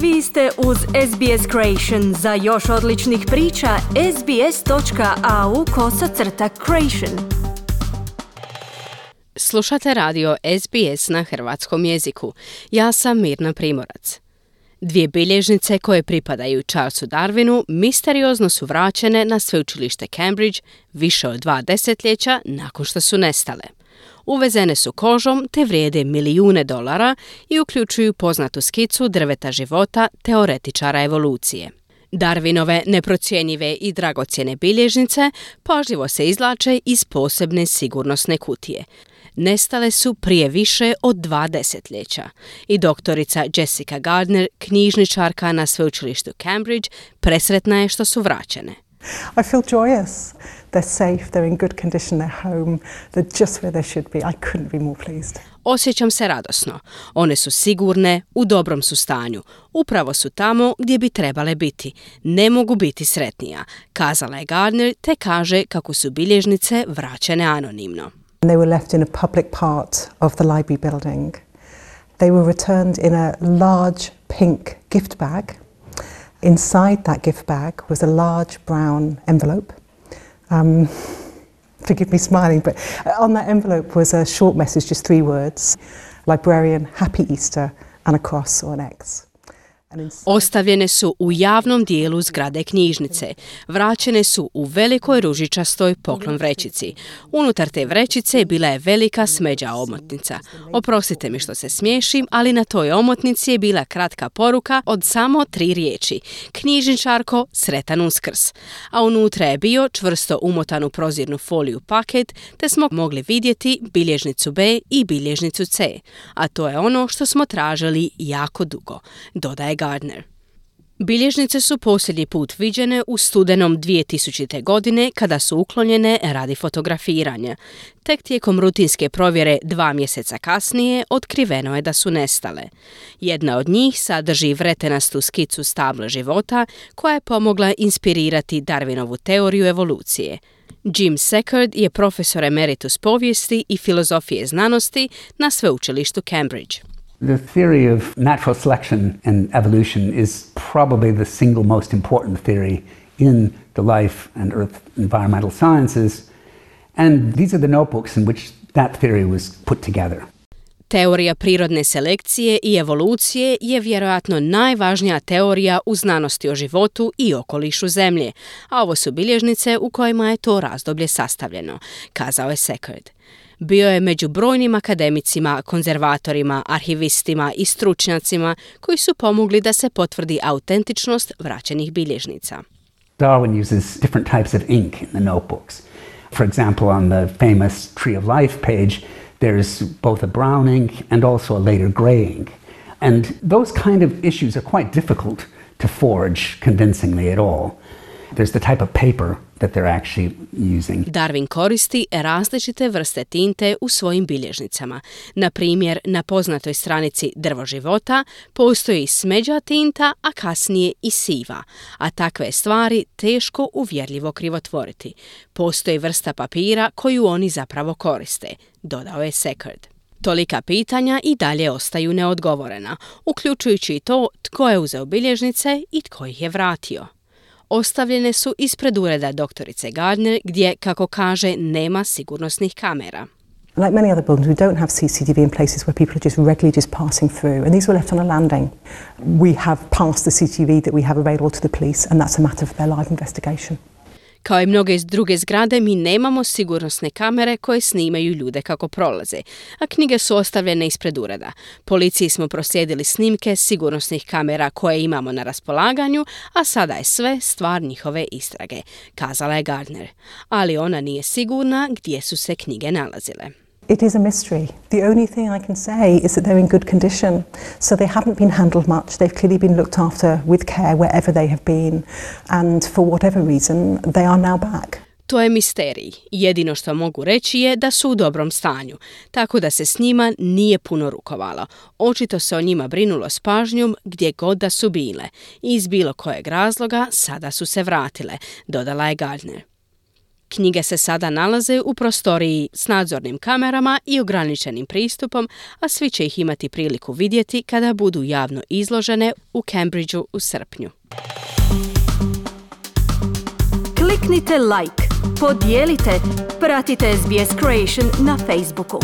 Vi ste uz SBS Creation. Za još odličnih priča, sbs.au kosacrta creation. Slušate radio SBS na hrvatskom jeziku. Ja sam Mirna Primorac. Dvije bilježnice koje pripadaju Charlesu Darwinu misteriozno su vraćene na sveučilište Cambridge više od dva desetljeća nakon što su nestale. Uvezene su kožom te vrijede milijune dolara i uključuju poznatu skicu drveta života teoretičara evolucije. Darwinove neprocjenjive i dragocjene bilježnice pažljivo se izlače iz posebne sigurnosne kutije. Nestale su prije više od dva desetljeća i doktorica Jessica Gardner, knjižničarka na sveučilištu Cambridge, presretna je što su vraćene. I feel joyous. They're safe, they're in good condition, they're home, they're just where they should be. I couldn't be more pleased. Osjećam se radosno. One su sigurne, u dobrom su stanju. Upravo su tamo gdje bi trebale biti. Ne mogu biti sretnija, kazala je Gardner te kaže kako su bilježnice vraćene anonimno. They were left in a public part of the library building. They were returned in a large pink gift bag Inside that gift bag was a large brown envelope. Um, forgive me smiling, but on that envelope was a short message, just three words Librarian, Happy Easter, and a cross or an X. Ostavljene su u javnom dijelu zgrade knjižnice. Vraćene su u velikoj ružičastoj poklon vrećici. Unutar te vrećice bila je velika smeđa omotnica. Oprostite mi što se smiješim, ali na toj omotnici je bila kratka poruka od samo tri riječi. Knjižničarko, sretan uskrs. A unutra je bio čvrsto umotan u prozirnu foliju paket, te smo mogli vidjeti bilježnicu B i bilježnicu C. A to je ono što smo tražili jako dugo. Dodaje Gardner. Bilježnice su posljednji put viđene u studenom 2000. godine kada su uklonjene radi fotografiranja. Tek tijekom rutinske provjere dva mjeseca kasnije otkriveno je da su nestale. Jedna od njih sadrži vretenastu skicu stable života koja je pomogla inspirirati Darwinovu teoriju evolucije. Jim Seckard je profesor emeritus povijesti i filozofije znanosti na sveučilištu Cambridge. The theory of natural selection and evolution is probably the single most important theory in the life and earth environmental sciences. And these are the notebooks in which that theory was put together. Teorija prirodne selekcije i evolucije je vjerojatno najvažnija teorija u znanosti o životu i okolišu Zemlje, a ovo su bilježnice u kojima je to razdoblje sastavljeno, kazao je Seckard. Bio je među brojnim akademicima, konzervatorima, arhivistima i stručnjacima koji su pomogli da se potvrdi autentičnost vraćenih bilježnica. Darwin uses different types of ink in the notebooks. For example, on the famous Tree of Life page, there's both a brown ink and also a later gray ink. And those kind of issues are quite difficult to forge convincingly at all. There's the type of paper that they're actually using. Darwin koristi različite vrste tinte u svojim bilježnicama. Na primjer, na poznatoj stranici Drvo života postoji smeđa tinta, a kasnije i siva, a takve stvari teško uvjerljivo krivotvoriti. Postoji vrsta papira koju oni zapravo koriste, dodao je Seckard. Tolika pitanja i dalje ostaju neodgovorena, uključujući i to tko je uzeo bilježnice i tko ih je vratio ostavljene su ispred ureda doktorice Gardner gdje, kako kaže, nema sigurnosnih kamera. Like many other buildings, we don't have CCTV in places where people are just regularly just passing through, and these were left on a landing. We have passed the CCTV that we have available to the police, and that's a matter for their live investigation. Kao i mnoge druge zgrade, mi nemamo sigurnosne kamere koje snimaju ljude kako prolaze, a knjige su ostavljene ispred ureda. Policiji smo proslijedili snimke sigurnosnih kamera koje imamo na raspolaganju, a sada je sve stvar njihove istrage, kazala je Gardner. Ali ona nije sigurna gdje su se knjige nalazile. It is a mystery. The only thing I can say is that they're in good condition. So they haven't been handled much. They've clearly been looked after with care wherever they have been. And for whatever reason, they are now back. To je misterij. Jedino što mogu reći je da su u dobrom stanju, tako da se s njima nije puno rukovalo. Očito se o njima brinulo s pažnjom gdje god da su bile. Iz bilo kojeg razloga sada su se vratile, dodala je Gardner. Knjige se sada nalaze u prostoriji s nadzornim kamerama i ograničenim pristupom, a svi će ih imati priliku vidjeti kada budu javno izložene u Cambridgeu u srpnju. Kliknite like, podijelite, pratite SBS Creation na Facebooku.